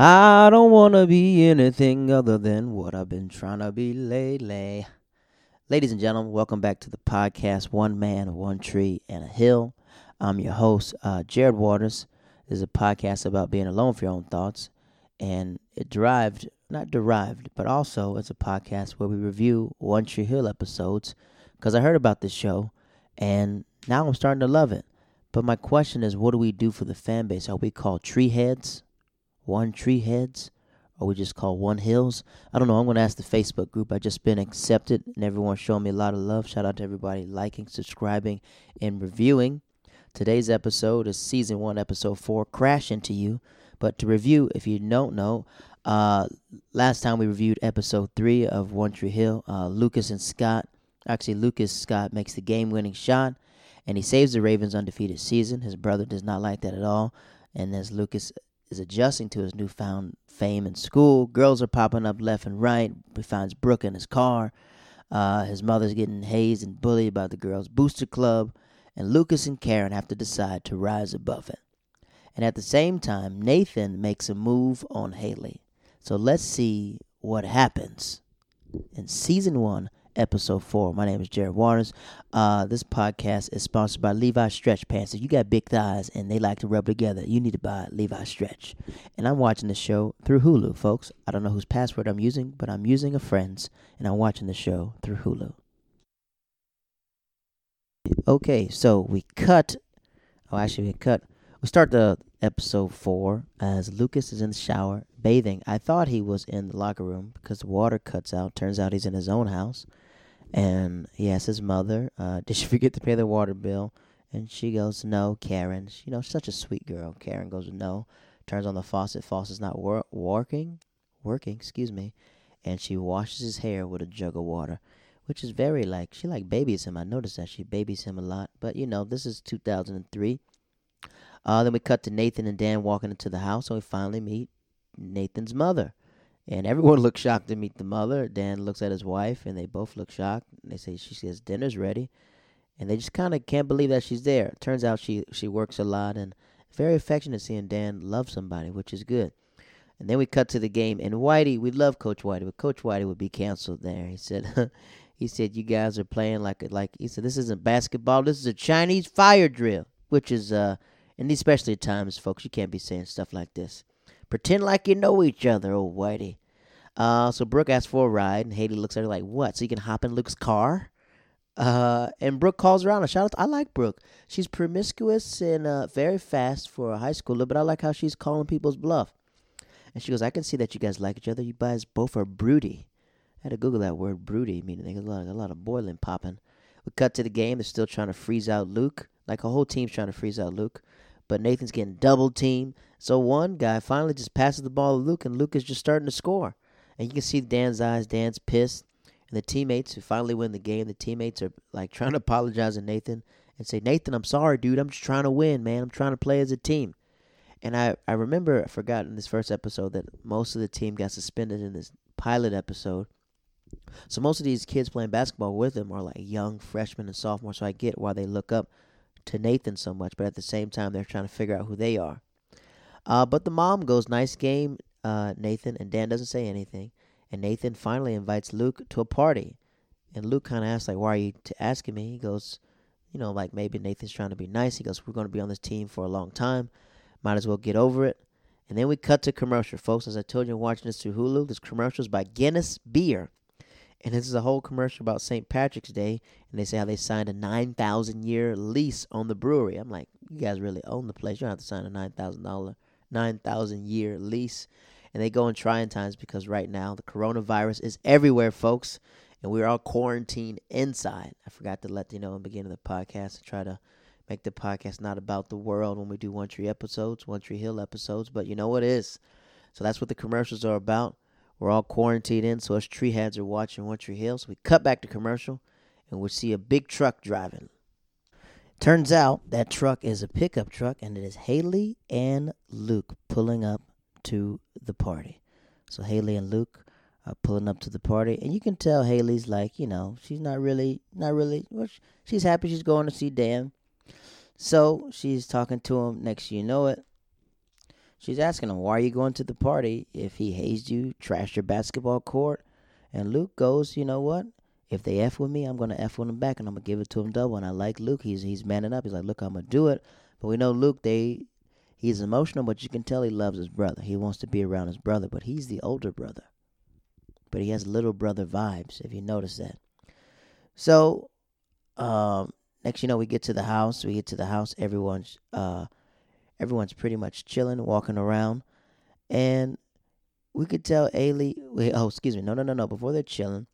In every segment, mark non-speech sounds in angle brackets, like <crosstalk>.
I don't want to be anything other than what I've been trying to be lately. Ladies and gentlemen, welcome back to the podcast One Man, One Tree, and a Hill. I'm your host, uh, Jared Waters. This is a podcast about being alone for your own thoughts. And it derived, not derived, but also it's a podcast where we review One Tree Hill episodes because I heard about this show and now I'm starting to love it. But my question is, what do we do for the fan base? Are we called tree heads? One tree heads or we just call one hills. I don't know i'm going to ask the facebook group. I just been accepted and everyone's showing me a lot of love. Shout out to everybody liking subscribing and reviewing. Today's episode is season one episode four crash into you. But to review if you don't know uh, last time we reviewed episode three of one tree hill uh, lucas and scott actually lucas scott makes the game-winning shot and he saves the ravens undefeated season. His brother does not like that at all. And as lucas is adjusting to his newfound fame in school. Girls are popping up left and right. He finds Brooke in his car. Uh, his mother's getting hazed and bullied by the girls' booster club. And Lucas and Karen have to decide to rise above it. And at the same time, Nathan makes a move on Haley. So let's see what happens in season one episode four. My name is Jared Waters. Uh, this podcast is sponsored by Levi Stretch Pants. If you got big thighs and they like to rub together, you need to buy Levi Stretch. And I'm watching the show through Hulu, folks. I don't know whose password I'm using, but I'm using a friend's, and I'm watching the show through Hulu. Okay, so we cut. Oh, actually, we cut. We start the episode four as Lucas is in the shower bathing. I thought he was in the locker room because the water cuts out. Turns out he's in his own house and he asks his mother, uh, <laughs> "Did she forget to pay the water bill?" And she goes, "No, Karen." She, you know, such a sweet girl. Karen goes, "No." Turns on the faucet. Faucet's not wor- working. Working, excuse me. And she washes his hair with a jug of water, which is very like she like babies him. I noticed that she babies him a lot. But you know, this is 2003. Uh, then we cut to Nathan and Dan walking into the house, and we finally meet Nathan's mother. And everyone <laughs> looks shocked to meet the mother. Dan looks at his wife, and they both look shocked. They say she says dinner's ready, and they just kind of can't believe that she's there. Turns out she she works a lot and very affectionate seeing Dan love somebody, which is good. And then we cut to the game, and Whitey, we love Coach Whitey, but Coach Whitey would be canceled there. He said, <laughs> he said you guys are playing like like he said this isn't basketball, this is a Chinese fire drill, which is uh, and especially at times, folks, you can't be saying stuff like this. Pretend like you know each other, old Whitey. Uh, so Brooke asks for a ride, and Haley looks at her like, "What? So you can hop in Luke's car?" Uh, and Brooke calls out. And shout out, I like Brooke. She's promiscuous and uh, very fast for a high schooler, but I like how she's calling people's bluff. And she goes, "I can see that you guys like each other. You guys both are broody." I had to Google that word broody, meaning there's a lot, a lot of boiling popping. We cut to the game. They're still trying to freeze out Luke. Like a whole team's trying to freeze out Luke. But Nathan's getting double teamed. So one guy finally just passes the ball to Luke, and Luke is just starting to score. And you can see Dan's eyes. Dan's pissed. And the teammates who finally win the game, the teammates are like trying to apologize to Nathan and say, Nathan, I'm sorry, dude. I'm just trying to win, man. I'm trying to play as a team. And I, I remember, I forgot in this first episode that most of the team got suspended in this pilot episode. So most of these kids playing basketball with him are like young freshmen and sophomores. So I get why they look up to Nathan so much, but at the same time, they're trying to figure out who they are. Uh, but the mom goes, nice game, uh, Nathan, and Dan doesn't say anything. And Nathan finally invites Luke to a party. And Luke kind of asks, like, why are you t- asking me? He goes, you know, like maybe Nathan's trying to be nice. He goes, we're going to be on this team for a long time. Might as well get over it. And then we cut to commercial, folks. As I told you, watching this through Hulu. This commercial is by Guinness Beer. And this is a whole commercial about St. Patrick's Day. And they say how they signed a 9,000 year lease on the brewery. I'm like, you guys really own the place. You don't have to sign a $9,000, 9,000 year lease. And they go in trying times because right now the coronavirus is everywhere, folks. And we're all quarantined inside. I forgot to let you know in the beginning of the podcast to try to make the podcast not about the world when we do One Tree episodes, One Tree Hill episodes. But you know what is. So that's what the commercials are about. We're all quarantined in, so us tree heads are watching One Tree Hill. So we cut back to commercial, and we see a big truck driving. Turns out that truck is a pickup truck, and it is Haley and Luke pulling up to the party. So Haley and Luke are pulling up to the party, and you can tell Haley's like, you know, she's not really, not really. Well, she's happy she's going to see Dan. So she's talking to him. Next, you know it, she's asking him, "Why are you going to the party if he hazed you, trashed your basketball court?" And Luke goes, "You know what? If they f with me, I'm gonna f with them back, and I'm gonna give it to them double." And I like Luke. He's he's manning up. He's like, "Look, I'm gonna do it." But we know Luke. They he's emotional, but you can tell he loves his brother. He wants to be around his brother, but he's the older brother. But he has little brother vibes, if you notice that. So, um, next you know, we get to the house. We get to the house. Everyone's uh, everyone's pretty much chilling, walking around, and we could tell Haley. Wait, oh, excuse me. No, no, no, no. Before they're chilling,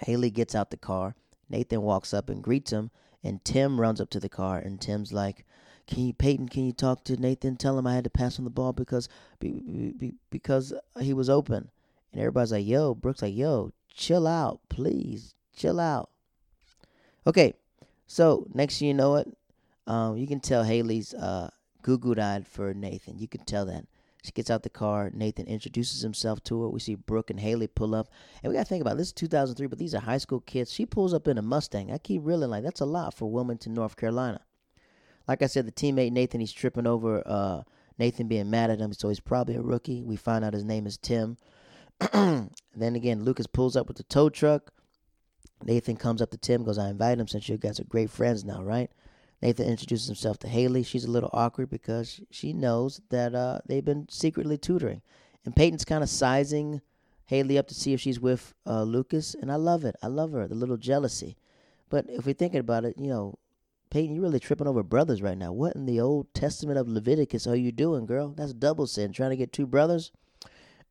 Haley gets out the car. Nathan walks up and greets him, and Tim runs up to the car, and Tim's like, "Can you, Peyton? Can you talk to Nathan? Tell him I had to pass on the ball because be, be, because he was open." And everybody's like, "Yo," Brooke's like, "Yo, chill out, please, chill out." Okay, so next you know it, um, you can tell Haley's uh, goo goo eyed for Nathan. You can tell that. She gets out the car. Nathan introduces himself to her. We see Brooke and Haley pull up. And we got to think about it. this is 2003, but these are high school kids. She pulls up in a Mustang. I keep reeling like that's a lot for Wilmington, North Carolina. Like I said, the teammate Nathan, he's tripping over uh, Nathan being mad at him, so he's probably a rookie. We find out his name is Tim. <clears throat> then again, Lucas pulls up with the tow truck. Nathan comes up to Tim, goes, I invite him since you guys are great friends now, right? Nathan introduces himself to Haley. She's a little awkward because she knows that uh, they've been secretly tutoring. And Peyton's kind of sizing Haley up to see if she's with uh, Lucas. And I love it. I love her, the little jealousy. But if we're thinking about it, you know, Peyton, you're really tripping over brothers right now. What in the Old Testament of Leviticus are you doing, girl? That's double sin. Trying to get two brothers?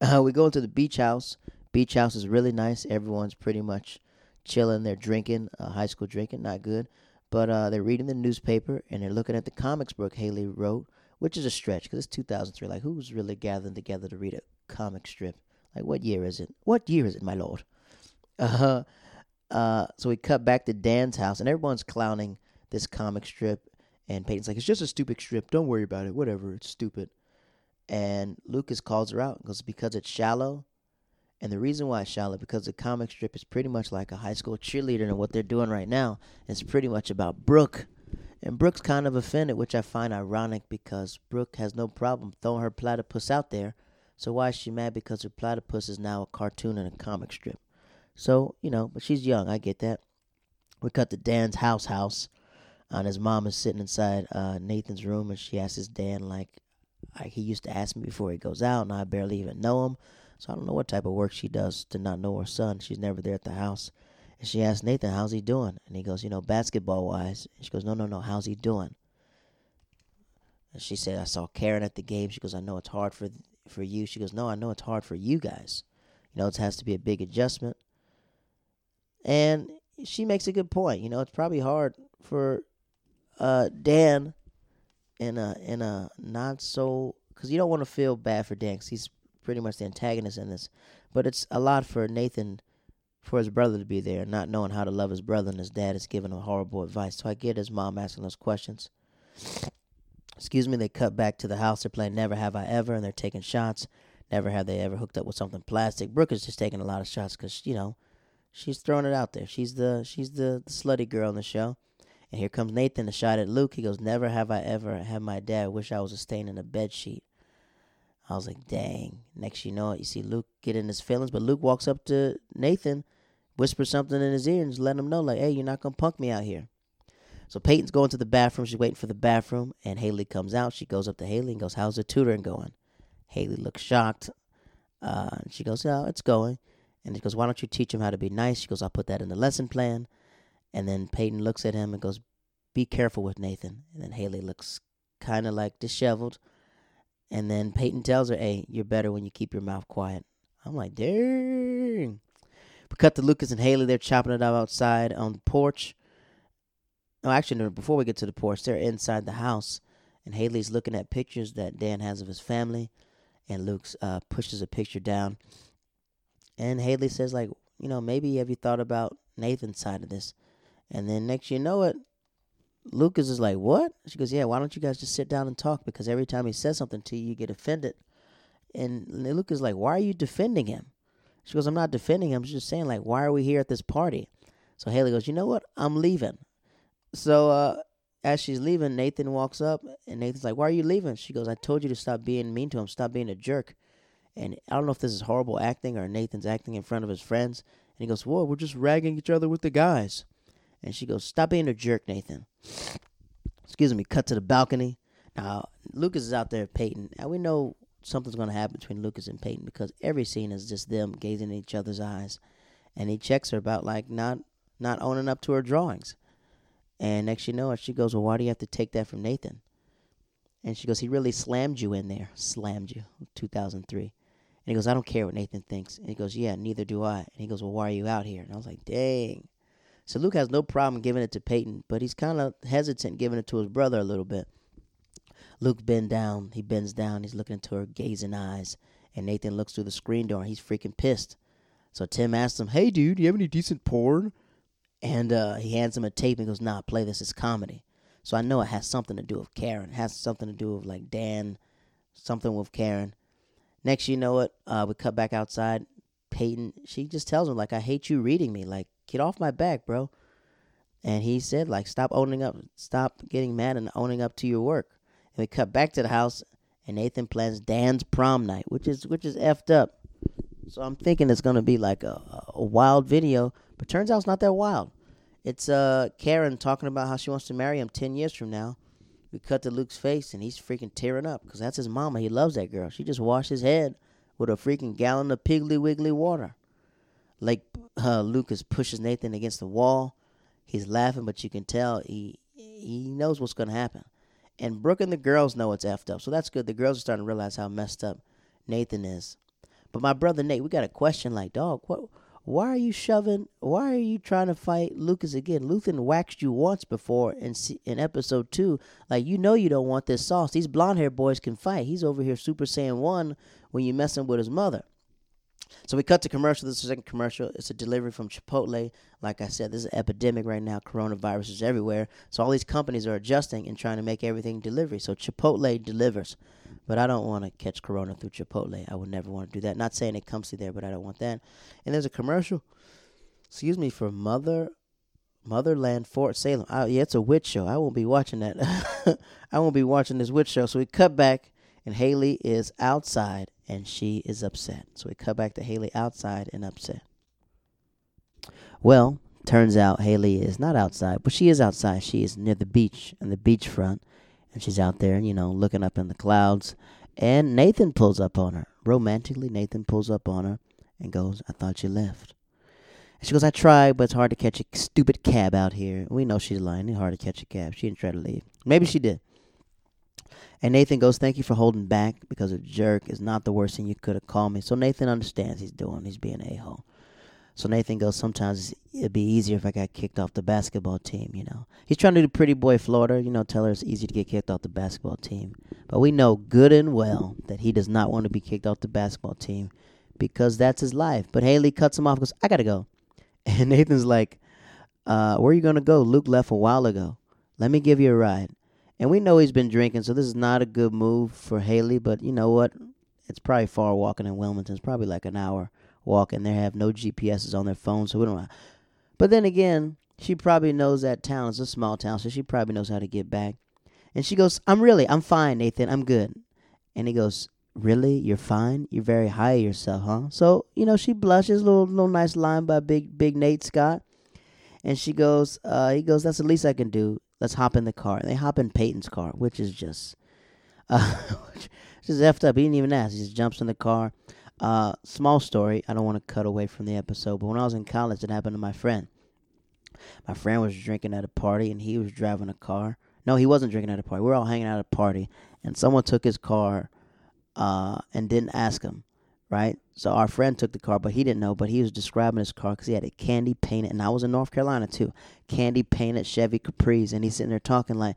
Uh, we go into the beach house. Beach house is really nice. Everyone's pretty much chilling. They're drinking, uh, high school drinking, not good. But uh, they're reading the newspaper and they're looking at the comics book Haley wrote, which is a stretch because it's 2003. Like, who's really gathering together to read a comic strip? Like, what year is it? What year is it, my lord? Uh, uh, so we cut back to Dan's house and everyone's clowning this comic strip. And Peyton's like, it's just a stupid strip. Don't worry about it. Whatever. It's stupid. And Lucas calls her out because because it's shallow and the reason why shallow because the comic strip is pretty much like a high school cheerleader, and what they're doing right now is pretty much about Brooke. And Brooke's kind of offended, which I find ironic because Brooke has no problem throwing her platypus out there. So why is she mad because her platypus is now a cartoon and a comic strip? So, you know, but she's young, I get that. We cut to Dan's house house. And his mom is sitting inside uh, Nathan's room and she asks Dan like, like he used to ask me before he goes out and I barely even know him. So I don't know what type of work she does to not know her son. She's never there at the house. And she asks Nathan, how's he doing? And he goes, you know, basketball wise. And she goes, no, no, no, how's he doing? And she said, I saw Karen at the game. She goes, I know it's hard for for you. She goes, no, I know it's hard for you guys. You know, it has to be a big adjustment. And she makes a good point. You know, it's probably hard for uh, Dan in a in a not so because you don't want to feel bad for Dan because he's pretty much the antagonist in this. But it's a lot for Nathan, for his brother to be there, not knowing how to love his brother, and his dad is giving him horrible advice. So I get his mom asking those questions. Excuse me, they cut back to the house. They're playing Never Have I Ever, and they're taking shots. Never have they ever hooked up with something plastic. Brooke is just taking a lot of shots because, you know, she's throwing it out there. She's the she's the, the slutty girl in the show. And here comes Nathan, a shot at Luke. He goes, Never have I ever had my dad wish I was a stain in a bed sheet. I was like, dang. Next you know it, you see Luke get in his feelings, but Luke walks up to Nathan, whispers something in his ear, and just let him know, like, hey, you're not gonna punk me out here. So Peyton's going to the bathroom. She's waiting for the bathroom, and Haley comes out. She goes up to Haley and goes, "How's the tutoring going?" Haley looks shocked. Uh, she goes, "Yeah, it's going." And he goes, "Why don't you teach him how to be nice?" She goes, "I'll put that in the lesson plan." And then Peyton looks at him and goes, "Be careful with Nathan." And then Haley looks kind of like disheveled. And then Peyton tells her, hey, you're better when you keep your mouth quiet. I'm like, dang. We cut to Lucas and Haley. They're chopping it up outside on the porch. No, actually, before we get to the porch, they're inside the house. And Haley's looking at pictures that Dan has of his family. And Luke uh, pushes a picture down. And Haley says, like, you know, maybe have you thought about Nathan's side of this? And then next you know it, Lucas is like, What? She goes, Yeah, why don't you guys just sit down and talk? Because every time he says something to you, you get offended. And Lucas is like, Why are you defending him? She goes, I'm not defending him. I'm just saying, like, why are we here at this party? So Haley goes, You know what? I'm leaving. So uh, as she's leaving, Nathan walks up and Nathan's like, Why are you leaving? She goes, I told you to stop being mean to him, stop being a jerk. And I don't know if this is horrible acting or Nathan's acting in front of his friends. And he goes, Whoa, we're just ragging each other with the guys. And she goes, Stop being a jerk, Nathan. Excuse me, cut to the balcony. Now, Lucas is out there, Peyton. And we know something's going to happen between Lucas and Peyton because every scene is just them gazing in each other's eyes. And he checks her about like not not owning up to her drawings. And next you know it, she goes, Well, why do you have to take that from Nathan? And she goes, He really slammed you in there. Slammed you. 2003. And he goes, I don't care what Nathan thinks. And he goes, Yeah, neither do I. And he goes, Well, why are you out here? And I was like, Dang. So Luke has no problem giving it to Peyton, but he's kind of hesitant giving it to his brother a little bit. Luke bends down. He bends down. He's looking into her gazing eyes. And Nathan looks through the screen door. And he's freaking pissed. So Tim asks him, Hey, dude, do you have any decent porn? And uh, he hands him a tape and goes, Nah, play this. It's comedy. So I know it has something to do with Karen. It has something to do with like Dan, something with Karen. Next, you know it, uh, we cut back outside. Peyton, she just tells him, like, I hate you reading me. Like, get off my back, bro. And he said, like, stop owning up, stop getting mad and owning up to your work. And we cut back to the house, and Nathan plans Dan's prom night, which is which is effed up. So I'm thinking it's gonna be like a, a wild video, but turns out it's not that wild. It's uh Karen talking about how she wants to marry him ten years from now. We cut to Luke's face, and he's freaking tearing up because that's his mama. He loves that girl. She just washed his head with a freaking gallon of Piggly Wiggly water. Like uh, Lucas pushes Nathan against the wall. He's laughing, but you can tell he he knows what's gonna happen. And Brooke and the girls know it's effed up, so that's good. The girls are starting to realize how messed up Nathan is. But my brother Nate, we got a question like, dog, what? Why are you shoving? Why are you trying to fight Lucas again? Luthen waxed you once before in in episode two. Like you know you don't want this sauce. These blonde hair boys can fight. He's over here Super Saiyan one when you're messing with his mother. So we cut to commercial. This is a second commercial. It's a delivery from Chipotle. Like I said, this is an epidemic right now. Coronavirus is everywhere. So all these companies are adjusting and trying to make everything delivery. So Chipotle delivers. But I don't want to catch corona through Chipotle. I would never want to do that. Not saying it comes to there, but I don't want that. And there's a commercial, excuse me, for Mother Motherland Fort Salem. Oh, yeah, it's a witch show. I won't be watching that. <laughs> I won't be watching this witch show. So we cut back, and Haley is outside, and she is upset. So we cut back to Haley outside and upset. Well, turns out Haley is not outside, but she is outside. She is near the beach, and the beachfront and she's out there, you know, looking up in the clouds. And Nathan pulls up on her. Romantically, Nathan pulls up on her and goes, I thought you left. And she goes, I tried, but it's hard to catch a stupid cab out here. We know she's lying. It's hard to catch a cab. She didn't try to leave. Maybe she did. And Nathan goes, Thank you for holding back because a jerk is not the worst thing you could have called me. So Nathan understands he's doing. He's being a hole. So Nathan goes, sometimes it'd be easier if I got kicked off the basketball team, you know. He's trying to do pretty boy Florida, you know, tell her it's easy to get kicked off the basketball team. But we know good and well that he does not want to be kicked off the basketball team because that's his life. But Haley cuts him off goes, I got to go. <laughs> And Nathan's like, uh, where are you to go? Luke left a while ago. Let me give you a ride. And we know he's been drinking, so this is not a good move for Haley, but you know what? It's probably far walking in Wilmington. It's probably like an hour walk and they have no GPSs on their phone, so we don't. Know. But then again, she probably knows that town is a small town, so she probably knows how to get back. And she goes, "I'm really, I'm fine, Nathan. I'm good." And he goes, "Really? You're fine? You're very high of yourself, huh?" So you know, she blushes, little, little nice line by big, big Nate Scott, and she goes, uh, "He goes, that's the least I can do. Let's hop in the car." They hop in Peyton's car, which is just, <laughs> uh, just effed up. He didn't even ask. He just jumps in the car. Uh, small story. I don't want to cut away from the episode, but when I was in college, it happened to my friend. My friend was drinking at a party, and he was driving a car. No, he wasn't drinking at a party. We were all hanging out at a party, and someone took his car, uh, and didn't ask him, right? So our friend took the car, but he didn't know. But he was describing his car because he had a candy painted, and I was in North Carolina too, candy painted Chevy Caprice, and he's sitting there talking like,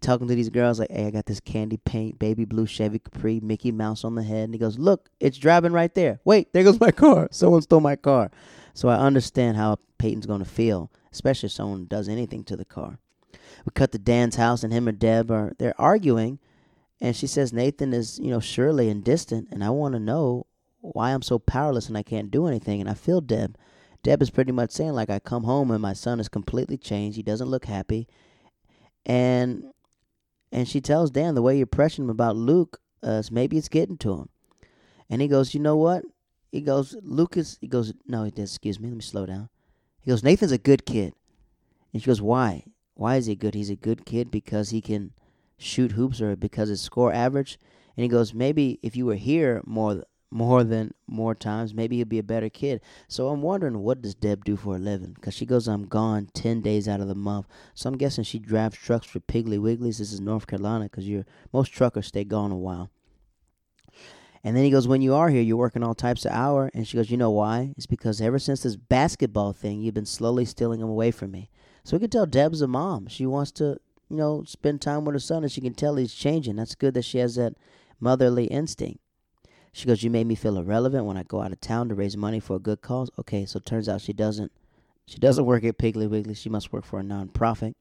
talking to these girls like, "Hey, I got this candy paint, baby blue Chevy Capri, Mickey Mouse on the head." And he goes, "Look, it's driving right there. Wait, there goes my car. <laughs> Someone stole my car." So I understand how Peyton's going to feel, especially if someone does anything to the car. We cut to Dan's house, and him and Deb are they're arguing, and she says Nathan is, you know, surely and distant, and I want to know why I'm so powerless and I can't do anything. And I feel Deb. Deb is pretty much saying like I come home and my son is completely changed. He doesn't look happy and and she tells Dan the way you're pressuring him about Luke, uh, maybe it's getting to him. And he goes, you know what? He goes, Lucas. He goes, no, he does. Excuse me. Let me slow down. He goes, Nathan's a good kid. And she goes, why? Why is he good? He's a good kid because he can shoot hoops or because his score average. And he goes, maybe if you were here more more than more times, maybe he'll be a better kid. So I'm wondering what does Deb do for a living? Because she goes, I'm gone 10 days out of the month. So I'm guessing she drives trucks for Piggly Wigglies. This is North Carolina because most truckers stay gone a while. And then he goes, When you are here, you're working all types of hour. And she goes, You know why? It's because ever since this basketball thing, you've been slowly stealing him away from me. So we can tell Deb's a mom. She wants to, you know, spend time with her son, and she can tell he's changing. That's good that she has that motherly instinct. She goes, You made me feel irrelevant when I go out of town to raise money for a good cause. Okay, so turns out she doesn't she doesn't work at Piggly Wiggly. She must work for a nonprofit.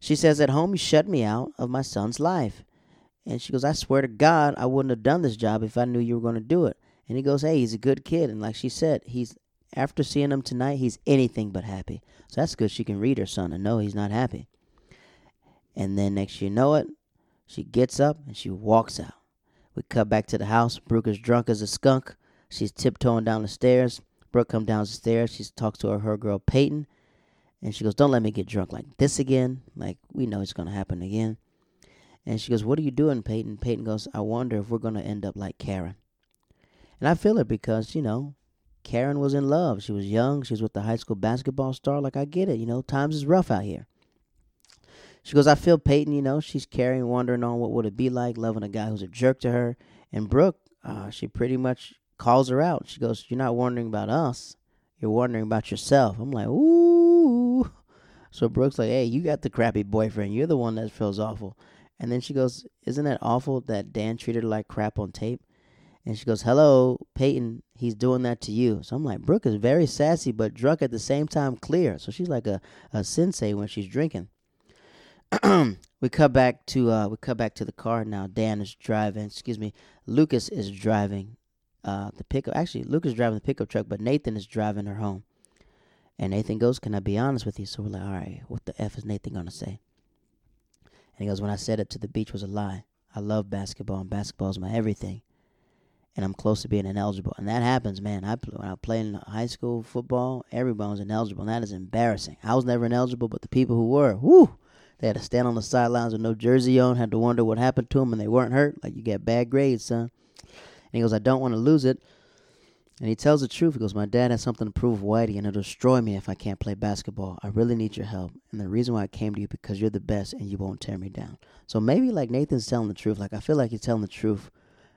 She says, At home you shut me out of my son's life. And she goes, I swear to God, I wouldn't have done this job if I knew you were going to do it. And he goes, Hey, he's a good kid. And like she said, he's after seeing him tonight, he's anything but happy. So that's good. She can read her son and know he's not happy. And then next you know it, she gets up and she walks out. We cut back to the house. Brooke is drunk as a skunk. She's tiptoeing down the stairs. Brooke comes down the stairs. She talks to her, her girl Peyton. And she goes, Don't let me get drunk like this again. Like, we know it's going to happen again. And she goes, What are you doing, Peyton? Peyton goes, I wonder if we're going to end up like Karen. And I feel it because, you know, Karen was in love. She was young. She was with the high school basketball star. Like, I get it. You know, times is rough out here. She goes, I feel Peyton, you know, she's carrying, wondering on what would it be like loving a guy who's a jerk to her. And Brooke, uh, she pretty much calls her out. She goes, You're not wondering about us. You're wondering about yourself. I'm like, Ooh. So Brooke's like, Hey, you got the crappy boyfriend. You're the one that feels awful. And then she goes, Isn't that awful that Dan treated her like crap on tape? And she goes, Hello, Peyton. He's doing that to you. So I'm like, Brooke is very sassy, but drunk at the same time clear. So she's like a, a sensei when she's drinking. <clears throat> we cut back to uh, we cut back to the car now. Dan is driving. Excuse me. Lucas is driving uh, the pickup. Actually, Lucas is driving the pickup truck, but Nathan is driving her home. And Nathan goes, "Can I be honest with you?" So we're like, "All right, what the f is Nathan gonna say?" And he goes, "When I said it to the beach was a lie. I love basketball, and basketball is my everything. And I'm close to being ineligible, and that happens, man. I when I played in high school football, everyone was ineligible, and that is embarrassing. I was never ineligible, but the people who were, whoo." They had to stand on the sidelines with no jersey on, had to wonder what happened to them, and they weren't hurt. Like, you get bad grades, son. And he goes, I don't want to lose it. And he tells the truth. He goes, My dad has something to prove Whitey, and it'll destroy me if I can't play basketball. I really need your help. And the reason why I came to you because you're the best and you won't tear me down. So maybe like Nathan's telling the truth. Like I feel like he's telling the truth,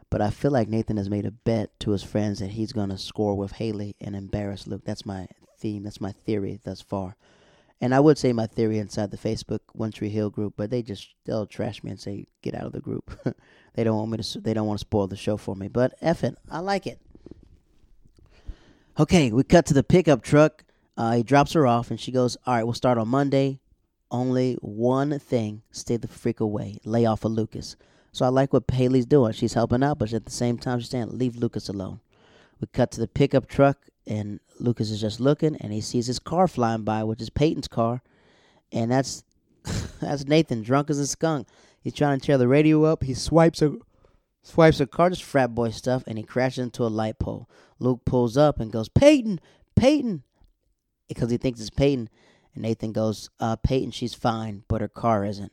but I feel like Nathan has made a bet to his friends that he's gonna score with Haley and embarrass Luke. That's my theme. That's my theory thus far. And I would say my theory inside the Facebook One Tree Hill group, but they just they'll trash me and say get out of the group. <laughs> they don't want me to. They don't want to spoil the show for me. But it, I like it. Okay, we cut to the pickup truck. Uh, he drops her off, and she goes, "All right, we'll start on Monday. Only one thing: stay the freak away. Lay off of Lucas." So I like what Haley's doing. She's helping out, but at the same time, she's saying, "Leave Lucas alone." We cut to the pickup truck, and Lucas is just looking, and he sees his car flying by, which is Peyton's car, and that's <laughs> that's Nathan, drunk as a skunk. He's trying to tear the radio up. He swipes a swipes a car, just frat boy stuff, and he crashes into a light pole. Luke pulls up and goes, "Peyton, Peyton," because he thinks it's Peyton. And Nathan goes, uh, Peyton, she's fine, but her car isn't.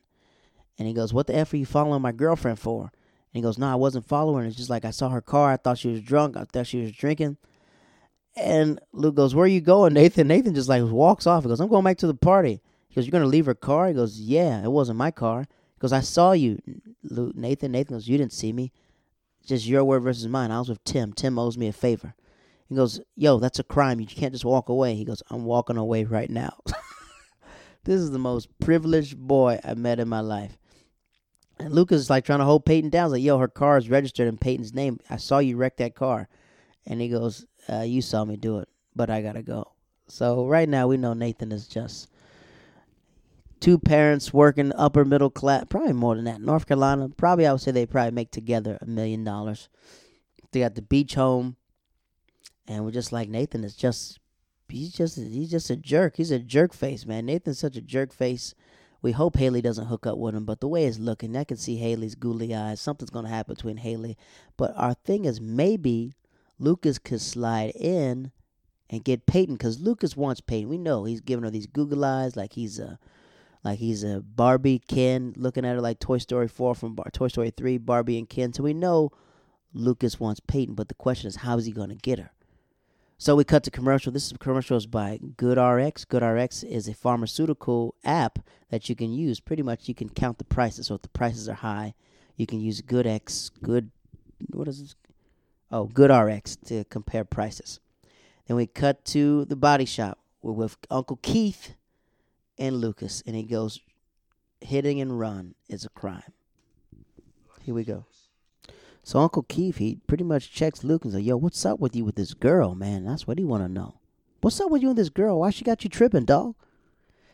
And he goes, What the F are you following my girlfriend for? And he goes, No, I wasn't following. It's just like I saw her car. I thought she was drunk. I thought she was drinking. And Luke goes, Where are you going, Nathan? Nathan just like walks off. He goes, I'm going back to the party. He goes, You're to leave her car? He goes, Yeah, it wasn't my car. He goes, I saw you, Luke. Nathan. Nathan goes, You didn't see me. Just your word versus mine. I was with Tim. Tim owes me a favor. He goes, Yo, that's a crime. You can't just walk away. He goes, I'm walking away right now. <laughs> this is the most privileged boy I met in my life. And Lucas is like trying to hold Peyton down. He's like, yo, her car is registered in Peyton's name. I saw you wreck that car. And he goes, uh, you saw me do it, but I gotta go. So right now we know Nathan is just two parents working upper middle class, probably more than that. North Carolina, probably I would say they probably make together a million dollars. They got the beach home, and we're just like Nathan is just he's just he's just a jerk. He's a jerk face, man. Nathan's such a jerk face. We hope Haley doesn't hook up with him, but the way it's looking, I can see Haley's googly eyes. Something's to happen between Haley. But our thing is maybe Lucas could slide in and get Peyton because Lucas wants Peyton. We know he's giving her these Google eyes like he's a like he's a Barbie Ken looking at her like Toy Story 4 from Bar- Toy Story 3, Barbie and Ken. So we know Lucas wants Peyton, but the question is how is he going to get her? So we cut to commercial. This is commercials by GoodRx. GoodRx is a pharmaceutical app that you can use. Pretty much you can count the prices. So if the prices are high, you can use GoodX, Good what is this? Oh, GoodRx to compare prices. Then we cut to the body shop. We're with Uncle Keith and Lucas, and he goes, "Hitting and run is a crime." Here we go. So Uncle Keith, he pretty much checks Lucas says, "Yo, what's up with you with this girl, man? That's what he want to know. What's up with you and this girl? Why she got you tripping, dog?"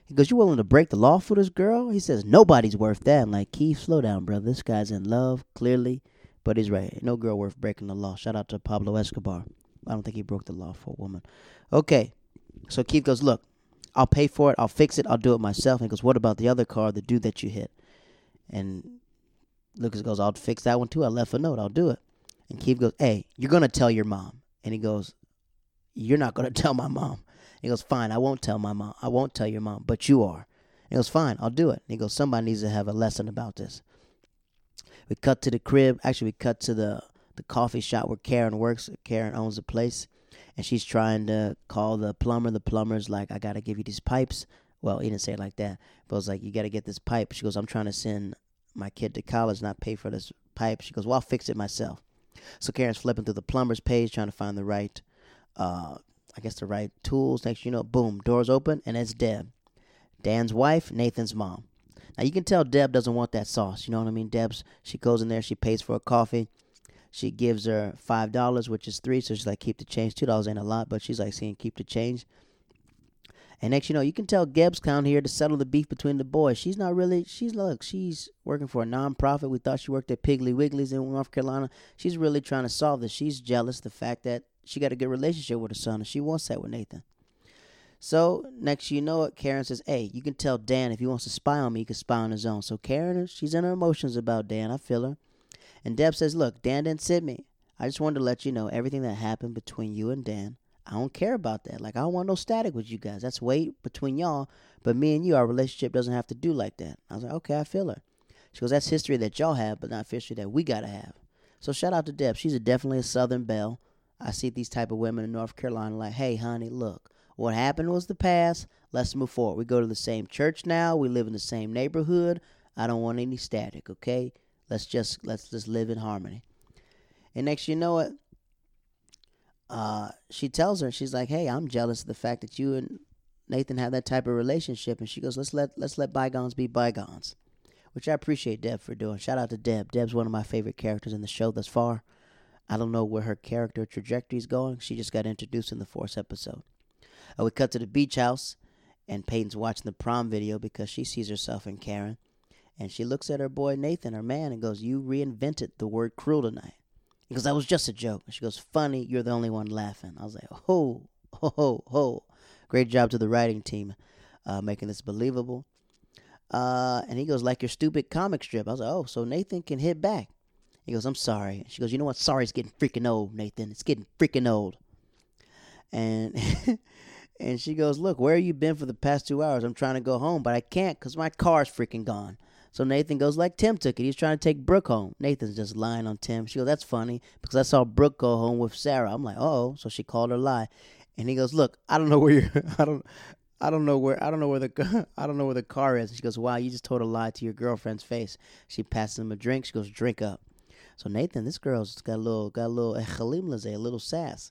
He goes, "You willing to break the law for this girl?" He says, "Nobody's worth that." I'm like, Keith, slow down, brother. This guy's in love, clearly, but he's right. No girl worth breaking the law. Shout out to Pablo Escobar. I don't think he broke the law for a woman. Okay, so Keith goes, "Look, I'll pay for it. I'll fix it. I'll do it myself." And he goes, "What about the other car, the dude that you hit?" And Lucas goes, I'll fix that one too. I left a note. I'll do it. And Keith goes, Hey, you're going to tell your mom. And he goes, You're not going <laughs> to tell my mom. He goes, Fine, I won't tell my mom. I won't tell your mom, but you are. He goes, Fine, I'll do it. And he goes, Somebody needs to have a lesson about this. We cut to the crib. Actually, we cut to the, the coffee shop where Karen works. Karen owns the place. And she's trying to call the plumber. The plumber's like, I got to give you these pipes. Well, he didn't say it like that. But it was like, You got to get this pipe. She goes, I'm trying to send my kid to college, not pay for this pipe. She goes, Well, I'll fix it myself. So Karen's flipping through the plumber's page, trying to find the right, uh, I guess the right tools. Next, you know, boom, doors open, and it's Deb, Dan's wife, Nathan's mom. Now you can tell Deb doesn't want that sauce. You know what I mean? Deb's she goes in there, she pays for a coffee. She gives her five dollars, which is three. So she's like, keep the change. Two dollars ain't a lot, but she's like saying, keep the change. And next, you know, you can tell Deb's down here to settle the beef between the boys. She's not really. She's look. She's working for a nonprofit. We thought she worked at Piggly Wiggly's in North Carolina. She's really trying to solve this. She's jealous the fact that she got a good relationship with her son, and she wants that with Nathan. So next, you know it. Karen says, "Hey, you can tell Dan if he wants to spy on me, he can spy on his own." So Karen, she's in her emotions about Dan. I feel her. And Deb says, "Look, Dan didn't sit me. I just wanted to let you know everything that happened between you and Dan." I don't care about that. Like I don't want no static with you guys. That's weight between y'all. But me and you, our relationship doesn't have to do like that. I was like, okay, I feel her. She goes, that's history that y'all have, but not history that we gotta have. So shout out to Deb. She's a definitely a Southern belle. I see these type of women in North Carolina like, hey, honey, look, what happened was the past. Let's move forward. We go to the same church now. We live in the same neighborhood. I don't want any static. Okay, let's just let's just live in harmony. And next, you know it, uh, she tells her, she's like, "Hey, I'm jealous of the fact that you and Nathan have that type of relationship." And she goes, "Let's let let's let bygones be bygones," which I appreciate Deb for doing. Shout out to Deb. Deb's one of my favorite characters in the show thus far. I don't know where her character trajectory is going. She just got introduced in the fourth episode. Uh, we cut to the beach house, and Peyton's watching the prom video because she sees herself in Karen. And she looks at her boy Nathan, her man, and goes, You reinvented the word cruel tonight. He goes, That was just a joke. And she goes, Funny, you're the only one laughing. I was like, Ho, ho, ho, ho. Great job to the writing team uh, making this believable. Uh, and he goes, Like your stupid comic strip. I was like, Oh, so Nathan can hit back. He goes, I'm sorry. She goes, You know what? Sorry, it's getting freaking old, Nathan. It's getting freaking old. And. <laughs> and she goes, Look, where you been for the past two hours? I'm trying to go home, but I can't because my car's freaking gone. So Nathan goes, like Tim took it. He's trying to take Brooke home. Nathan's just lying on Tim. She goes, that's funny because I saw Brooke go home with Sarah. I'm like, oh, so she called her lie. And he goes, look, I don't know where you're. <laughs> I don't. I don't know where I don't know where the <laughs> I don't know where the car is. And she goes, "Wow, you just told a lie to your girlfriend's face." She passes him a drink. She goes, "Drink up." So Nathan, this girl's got a little got a little eh, a a little sass.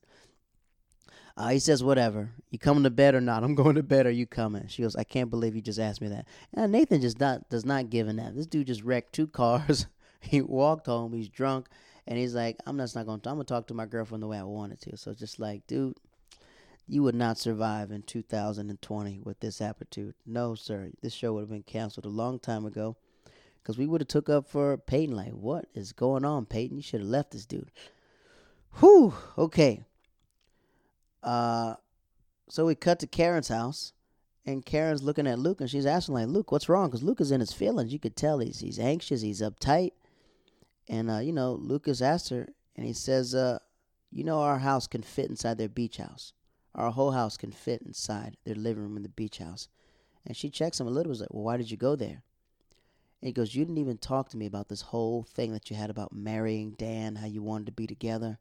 Uh, he says, "Whatever. You coming to bed or not? I'm <laughs> going to bed. Or you coming?" She goes, "I can't believe you just asked me that." And Nathan just not does not give a that. This dude just wrecked two <laughs> cars. he walked home. He's drunk, and he's like, "I'm just not going. to I'm gonna talk to my girlfriend the way I wanted to." So just like, dude, you would not survive in 2020 with this attitude. No, sir. This show would have been canceled a long time ago. Because we would have took up for Peyton. Like, what is going on, Peyton? You should have left this dude. Whew. Okay. Uh, so we cut to Karen's house, And Karen's looking at Luke and she's asking, like, Luke, what's wrong? Because Luke is in his feelings. You could tell he's, he's anxious, he's uptight. And, uh, you know, Lucas asked her, and he says, uh, You know, our house can fit inside their beach house. Our whole house can fit inside their living room in the beach house. And she checks him a little, was like, Well, why did you go there? And he goes, You didn't even talk to me about this whole thing that you had about marrying Dan, how you wanted to be together.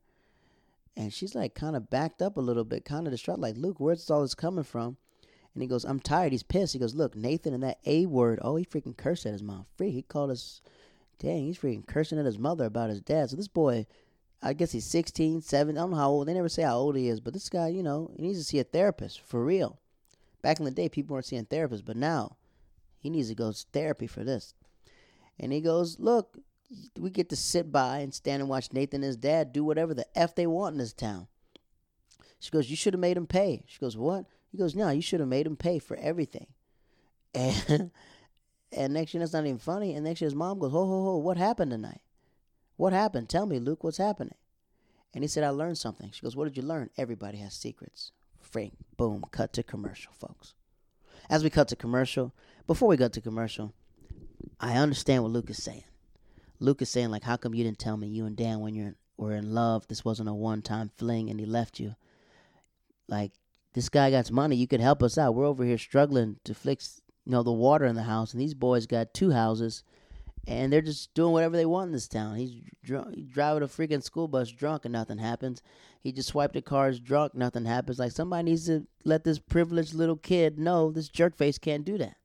And she's like kind of backed up a little bit, kind of distraught, like, Luke, where's all this coming from? And he goes, I'm tired. He's pissed. He goes, Look, Nathan and that A word, oh, he freaking cursed at his mom. Free. He called us, dang, he's freaking cursing at his mother about his dad. So this boy, I guess he's 16, 17. I don't know how old. They never say how old he is, but this guy, you know, he needs to see a therapist for real. Back in the day, people weren't seeing therapists, but now he needs to go to therapy for this. And he goes, Look, we get to sit by and stand and watch Nathan and his dad do whatever the F they want in this town. She goes, You should have made him pay. She goes, What? He goes, No, you should have made him pay for everything. <laughs> And and next year that's not even funny. And next year his mom goes, Ho ho ho, what happened tonight? What happened? Tell me, Luke, what's happening? And he said, I learned something. She goes, What did you learn? Everybody has secrets. Frank, boom, cut to commercial, folks. As we cut to commercial, before we cut to commercial, I understand what Luke is saying. Luke is saying, like, how come you didn't tell me you and Dan when you're were in love, this wasn't a one time fling and he left you? Like, this guy got money. You could help us out. We're over here struggling to fix, you know, the water in the house, and these boys got two houses, and they're just doing whatever they want in this town. He's, drunk, he's driving a freaking school bus drunk, and nothing happens. He just swiped the cars drunk, nothing happens. Like somebody needs to let this privileged little kid know this jerk face can't do that.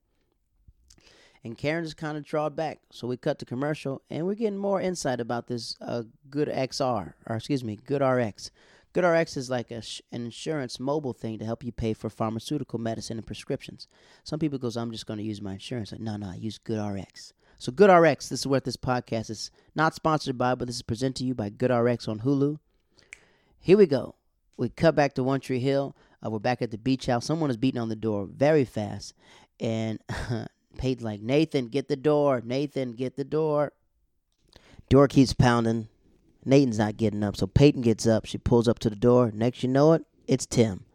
And Karen just kind of drawed back. So we cut to commercial, and we're getting more insight about this uh, Good XR, or excuse me, Good RX. Good RX is like sh- an insurance mobile thing to help you pay for pharmaceutical medicine and prescriptions. Some people goes, I'm just going to use my insurance. Like, no, no, I use Good RX. So Good RX, this is what this podcast is not sponsored by, but this is presented to you by Good RX on Hulu. Here we go. We cut back to One Tree Hill. Uh, we're back at the beach house. Someone is beating on the door very fast, and <laughs> Peyton's like, Nathan, get the door. Nathan, get the door. Door keeps pounding. Nathan's not getting up. So Peyton gets up. She pulls up to the door. Next you know it, it's Tim.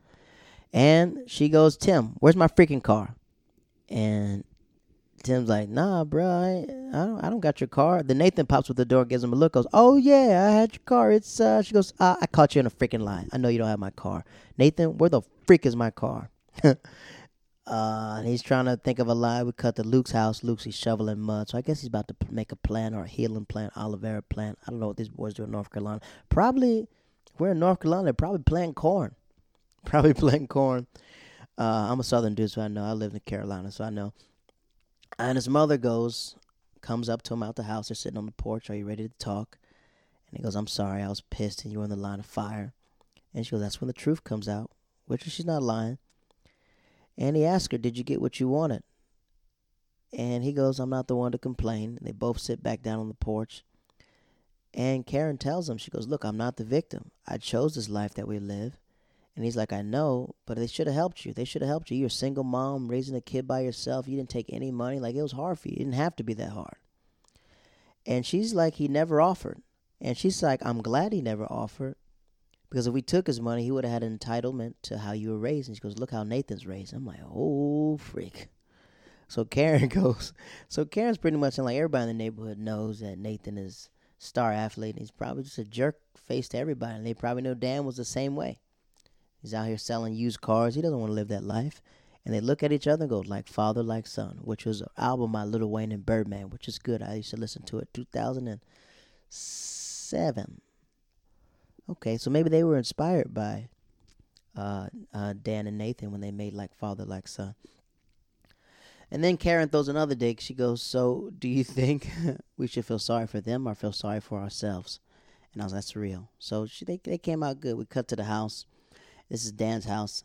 And she goes, Tim, where's my freaking car? And Tim's like, Nah, bro, I, I don't, I don't got your car. Then Nathan pops with the door, gives him a look, goes, Oh yeah, I had your car. It's uh. She goes, I caught you in a freaking lie. I know you don't have my car. Nathan, where the freak is my car? <laughs> Uh, and he's trying to think of a lie. We cut to Luke's house. Luke's he's shoveling mud, so I guess he's about to make a plan or a healing plant, aloe vera plant. I don't know what these boys do in North Carolina. Probably, we're in North Carolina. Probably planting corn. <laughs> Probably planting corn. Uh, I'm a Southern dude, so I know. I live in Carolina, so I know. And his mother goes, comes up to him out the house. They're sitting on the porch. Are you ready to talk? And he goes, I'm sorry. I was pissed, and you were in the line of fire. And she goes, That's when the truth comes out, which she's not lying. And he asked her, Did you get what you wanted? And he goes, I'm not the one to complain. They both sit back down on the porch. And Karen tells him, She goes, Look, I'm not the victim. I chose this life that we live. And he's like, I know, but they should have helped you. They should have helped you. You're a single mom raising a kid by yourself. You didn't take any money. Like, it was hard for you. It didn't have to be that hard. And she's like, He never offered. And she's like, I'm glad he never offered because if we took his money, he would have had an entitlement to how you were raised. And she goes, Look how Nathan's raised. I'm like, Oh, freak. So Karen <laughs> goes, So Karen's pretty much in like everybody in the neighborhood knows that Nathan is star athlete. And he's probably just a jerk face to everybody. And they probably know Dan was the same way. He's out here selling used cars. He doesn't want to live that life. And they look at each other and go, like father, like son, which was an album by Lil Wayne and Birdman, which is good. I used to listen to it 2007. Okay, so maybe they were inspired by uh, uh, Dan and Nathan when they made like father, like son. And then Karen throws another dig. She goes, "So, do you think <laughs> we should feel sorry for them or feel sorry for ourselves?" And I was, like, "That's real." So she, they they came out good. We cut to the house. This is Dan's house,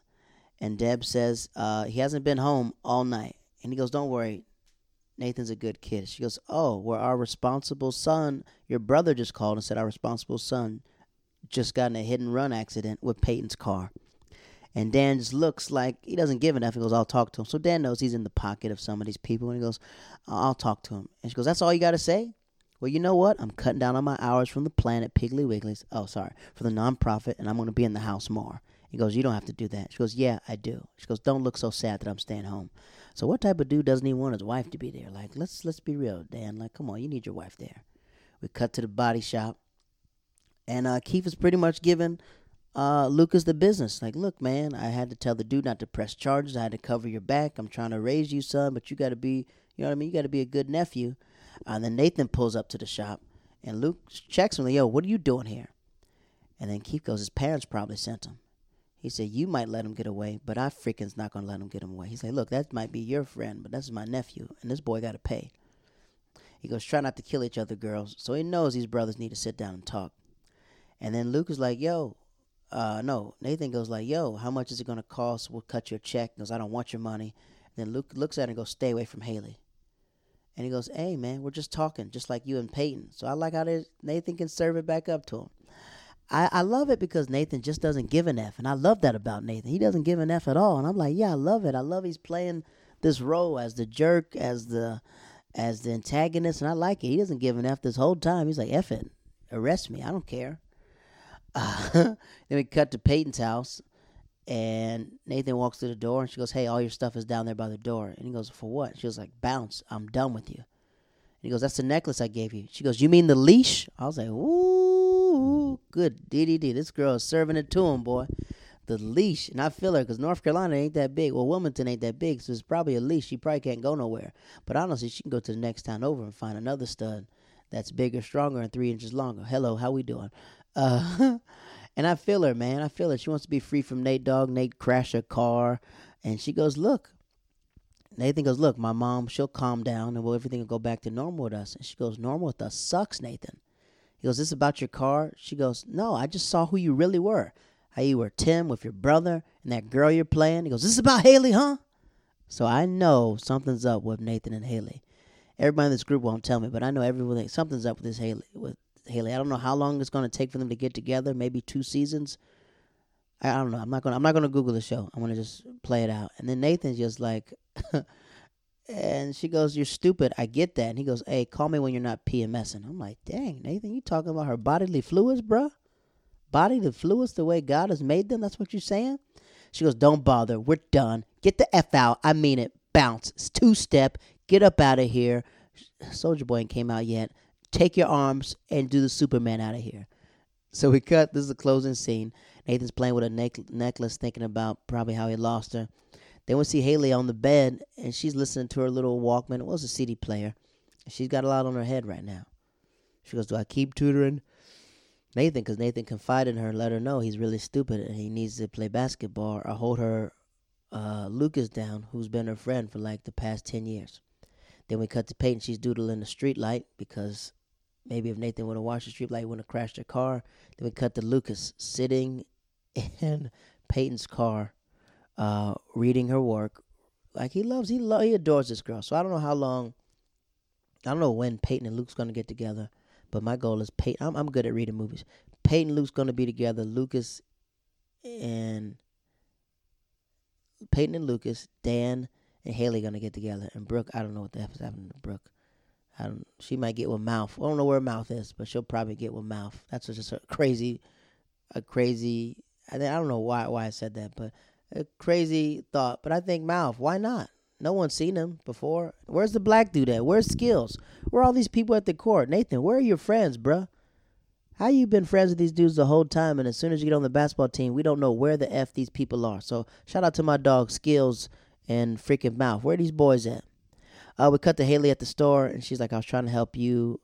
and Deb says uh, he hasn't been home all night. And he goes, "Don't worry, Nathan's a good kid." She goes, "Oh, well, our responsible son, your brother just called and said our responsible son just got in a hit and run accident with Peyton's car. And Dan just looks like he doesn't give enough. He goes, I'll talk to him. So Dan knows he's in the pocket of some of these people. And he goes, I'll talk to him. And she goes, That's all you got to say? Well, you know what? I'm cutting down on my hours from the planet Piggly Wiggly's. Oh, sorry, for the nonprofit, and I'm going to be in the house more. He goes, You don't have to do that. She goes, Yeah, I do. She goes, Don't look so sad that I'm staying home. So what type of dude doesn't he want his wife to be there? Like, let's let's be real, Dan. Like, come on, you need your wife there. We cut to the body shop. And uh, Keith is pretty much giving uh, Lucas the business. Like, look, man, I had to tell the dude not to press charges. I had to cover your back. I'm trying to raise you, son, but you got to be, you know what I mean? You got to be a good nephew. And then Nathan pulls up to the shop, and Luke checks him. Like, Yo, what are you doing here? And then Keith goes, his parents probably sent him. He said, You might let him get away, but I freaking's not to let him get him away. He said, Look, that might be your friend, but that's my nephew, and this boy got to pay. He goes, Try not to kill each other, girls. So he knows these brothers need to sit down and talk. And then Luke is like, Yo, uh, no. Nathan goes like, Yo, how much is it going to cost? We'll cut your check. He goes, I don't want your money. And then Luke looks at him and goes, Stay away from Haley. And he goes, Hey, man, we're just talking, just like you and Peyton. So I like how Nathan can serve it back up to him. I, I love it because Nathan just doesn't give an F. And I love that about Nathan. He doesn't give an F at all. And I'm like, yeah, I love it. I love he's playing this role as the jerk, as the as the antagonist, and I like it. He doesn't give an F this whole time. He's like, F it. Arrest me. I don't care. <laughs> Then we cut to Peyton's house, and Nathan walks through the door, and she goes, Hey, all your stuff is down there by the door. And he goes, For what? She was like, Bounce. I'm done with you. And he goes, That's the necklace I gave you. She goes, You mean the leash? I was like, Ooh, good DDD. This girl is serving it to him, boy. The leash. And I feel her because North Carolina ain't that big. Well, Wilmington ain't that big, so it's probably a leash. She probably can't go nowhere. But honestly, she can go to the next town over and find another stud that's bigger, stronger, and three inches longer. Hello, how we doing? Uh, <laughs> and I feel her, man. I feel her. She wants to be free from Nate Dogg. Nate crash her car. And she goes, Look. Nathan goes, Look, my mom, she'll calm down and well, everything will go back to normal with us. And she goes, Normal with us sucks, Nathan. He goes, This about your car? She goes, No, I just saw who you really were. How you were Tim with your brother and that girl you're playing. He goes, This is about Haley, huh? So I know something's up with Nathan and Haley. Everybody in this group won't tell me, but I know everyone something's up with this Haley with Haley. I don't know how long it's gonna take for them to get together, maybe two seasons. I, I don't know. I'm not gonna I'm not gonna Google the show. I'm gonna just play it out. And then Nathan's just like <laughs> And she goes, You're stupid. I get that. And he goes, Hey, call me when you're not PMSing. I'm like, Dang, Nathan, you talking about her bodily fluids, bruh? Bodily fluids the way God has made them? That's what you're saying? She goes, Don't bother. We're done. Get the F out. I mean it. Bounce. It's two step. Get up out of here. Soulja Boy ain't came out yet. Take your arms and do the Superman out of here. So we cut. This is the closing scene. Nathan's playing with a neck- necklace, thinking about probably how he lost her. Then we see Haley on the bed, and she's listening to her little Walkman. It was a CD player. She's got a lot on her head right now. She goes, "Do I keep tutoring Nathan?" Because Nathan confided in her, let her know he's really stupid and he needs to play basketball or hold her uh, Lucas down, who's been her friend for like the past ten years. Then we cut to Peyton. She's doodling the street light because maybe if Nathan would have watched the street light, wouldn't have crashed her car. Then we cut to Lucas sitting <laughs> in Peyton's car uh, reading her work. Like he loves, he lo- he adores this girl. So I don't know how long. I don't know when Peyton and Luke's gonna get together, but my goal is Peyton. I'm I'm good at reading movies. Peyton Luke's gonna be together. Lucas and Peyton and Lucas, Dan and Haley gonna get together, and Brooke. I don't know what the F is happening to Brooke. I don't. She might get with Mouth. I don't know where Mouth is, but she'll probably get with Mouth. That's just a crazy, a crazy. I don't know why why I said that, but a crazy thought, but I think Mouth, why not? No one's seen him before. Where's the black dude at? Where's Skills? Where are all these people at the court? Nathan, where are your friends, bruh? How you been friends with these dudes the whole time, and as soon as you get on the basketball team, we don't know where the f these people are. So shout out to my dog Skills and freaking Mouth. Where are these boys at? Uh, we cut to Haley at the store, and she's like, "I was trying to help you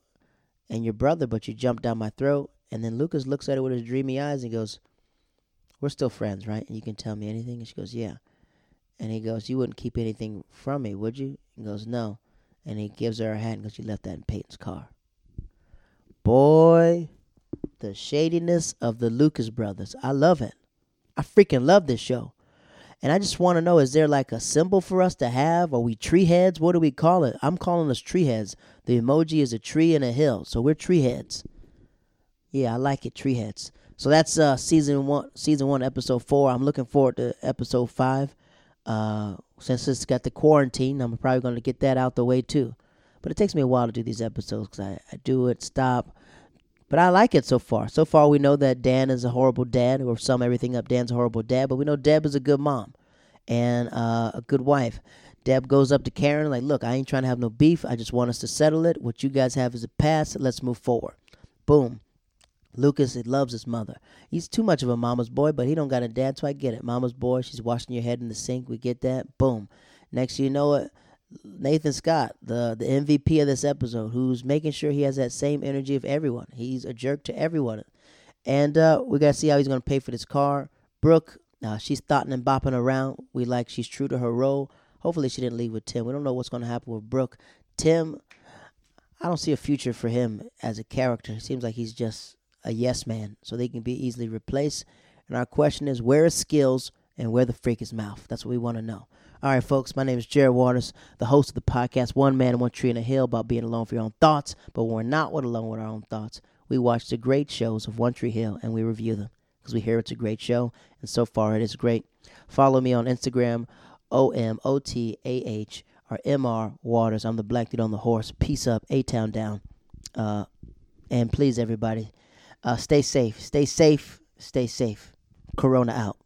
and your brother, but you jumped down my throat." And then Lucas looks at her with his dreamy eyes and goes, we're still friends, right? And you can tell me anything. And she goes, yeah. And he goes, you wouldn't keep anything from me, would you? He goes, no. And he gives her a hat and goes, you left that in Peyton's car. Boy, the shadiness of the Lucas brothers. I love it. I freaking love this show. And I just want to know is there like a symbol for us to have? Are we tree heads? What do we call it? I'm calling us tree heads. The emoji is a tree and a hill. So we're tree heads. Yeah, I like it, tree heads. So that's uh, season one, season one, episode four. I'm looking forward to episode five. Uh, since it's got the quarantine, I'm probably going to get that out the way too. But it takes me a while to do these episodes because I, I do it, stop, But I like it so far. So far, we know that Dan is a horrible dad, or sum everything up, Dan's a horrible dad. But we know Deb is a good mom and uh, a good wife. Deb goes up to Karen like, "Look, I ain't trying to have no beef. I just want us to settle it. What you guys have is a past. Let's move forward." Boom. Lucas he loves his mother. He's too much of a mama's boy, but he don't got a dad, so I get it. Mama's boy, she's washing your head in the sink. We get that. Boom. Next you know it, Nathan Scott, the the MVP of this episode, who's making sure he has that same energy of everyone. He's a jerk to everyone, and uh, we gotta see how he's gonna pay for this car. Brooke, uh, she's thotting and bopping around. We like she's true to her role. Hopefully she didn't leave with Tim. We don't know what's gonna happen with Brooke. Tim, I don't see a future for him as a character. It seems like he's just a yes man, so they can be easily replaced. And our question is, where is skills and where the freak is mouth? That's what we want to know. All right, folks, my name is Jared Waters, the host of the podcast One Man, One Tree in a Hill about being alone for your own thoughts. But we're not alone with our own thoughts, we watch the great shows of One Tree Hill and we review them because we hear it's a great show, and so far it is great. Follow me on Instagram, O M O T A H or M R Waters. I'm the black dude on the horse. Peace up, A Town down. Uh, and please, everybody, uh, stay safe. Stay safe. Stay safe. Corona out.